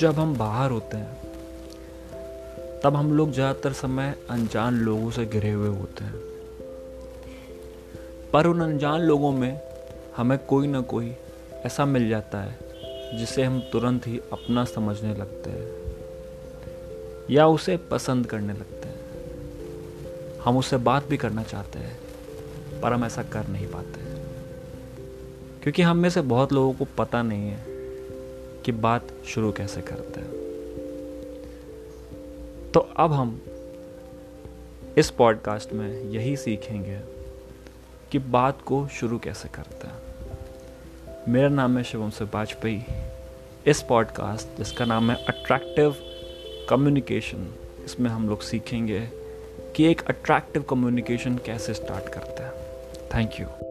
जब हम बाहर होते हैं, तब हम लोग ज़्यादातर समय अनजान लोगों से घिरे हुए होते हैं। पर उन अनजान लोगों में हमें कोई ना कोई ऐसा मिल जाता है, जिसे हम तुरंत ही अपना समझने लगते हैं, या उसे पसंद करने लगते हैं। हम उससे बात भी करना चाहते हैं, पर हम ऐसा कर नहीं पाते। क्योंकि हम में से बहुत लोगों को पता नहीं है कि बात शुरू कैसे करते हैं? तो अब हम इस पॉडकास्ट में यही सीखेंगे कि बात को शुरू कैसे करते हैं। मेरा नाम है शिवम से वाजपेयी इस पॉडकास्ट, जिसका नाम है अट्रैक्टिव कम्युनिकेशन इसमें हम लोग सीखेंगे कि एक अट्रैक्टिव कम्युनिकेशन कैसे स्टार्ट करते हैं। Thank you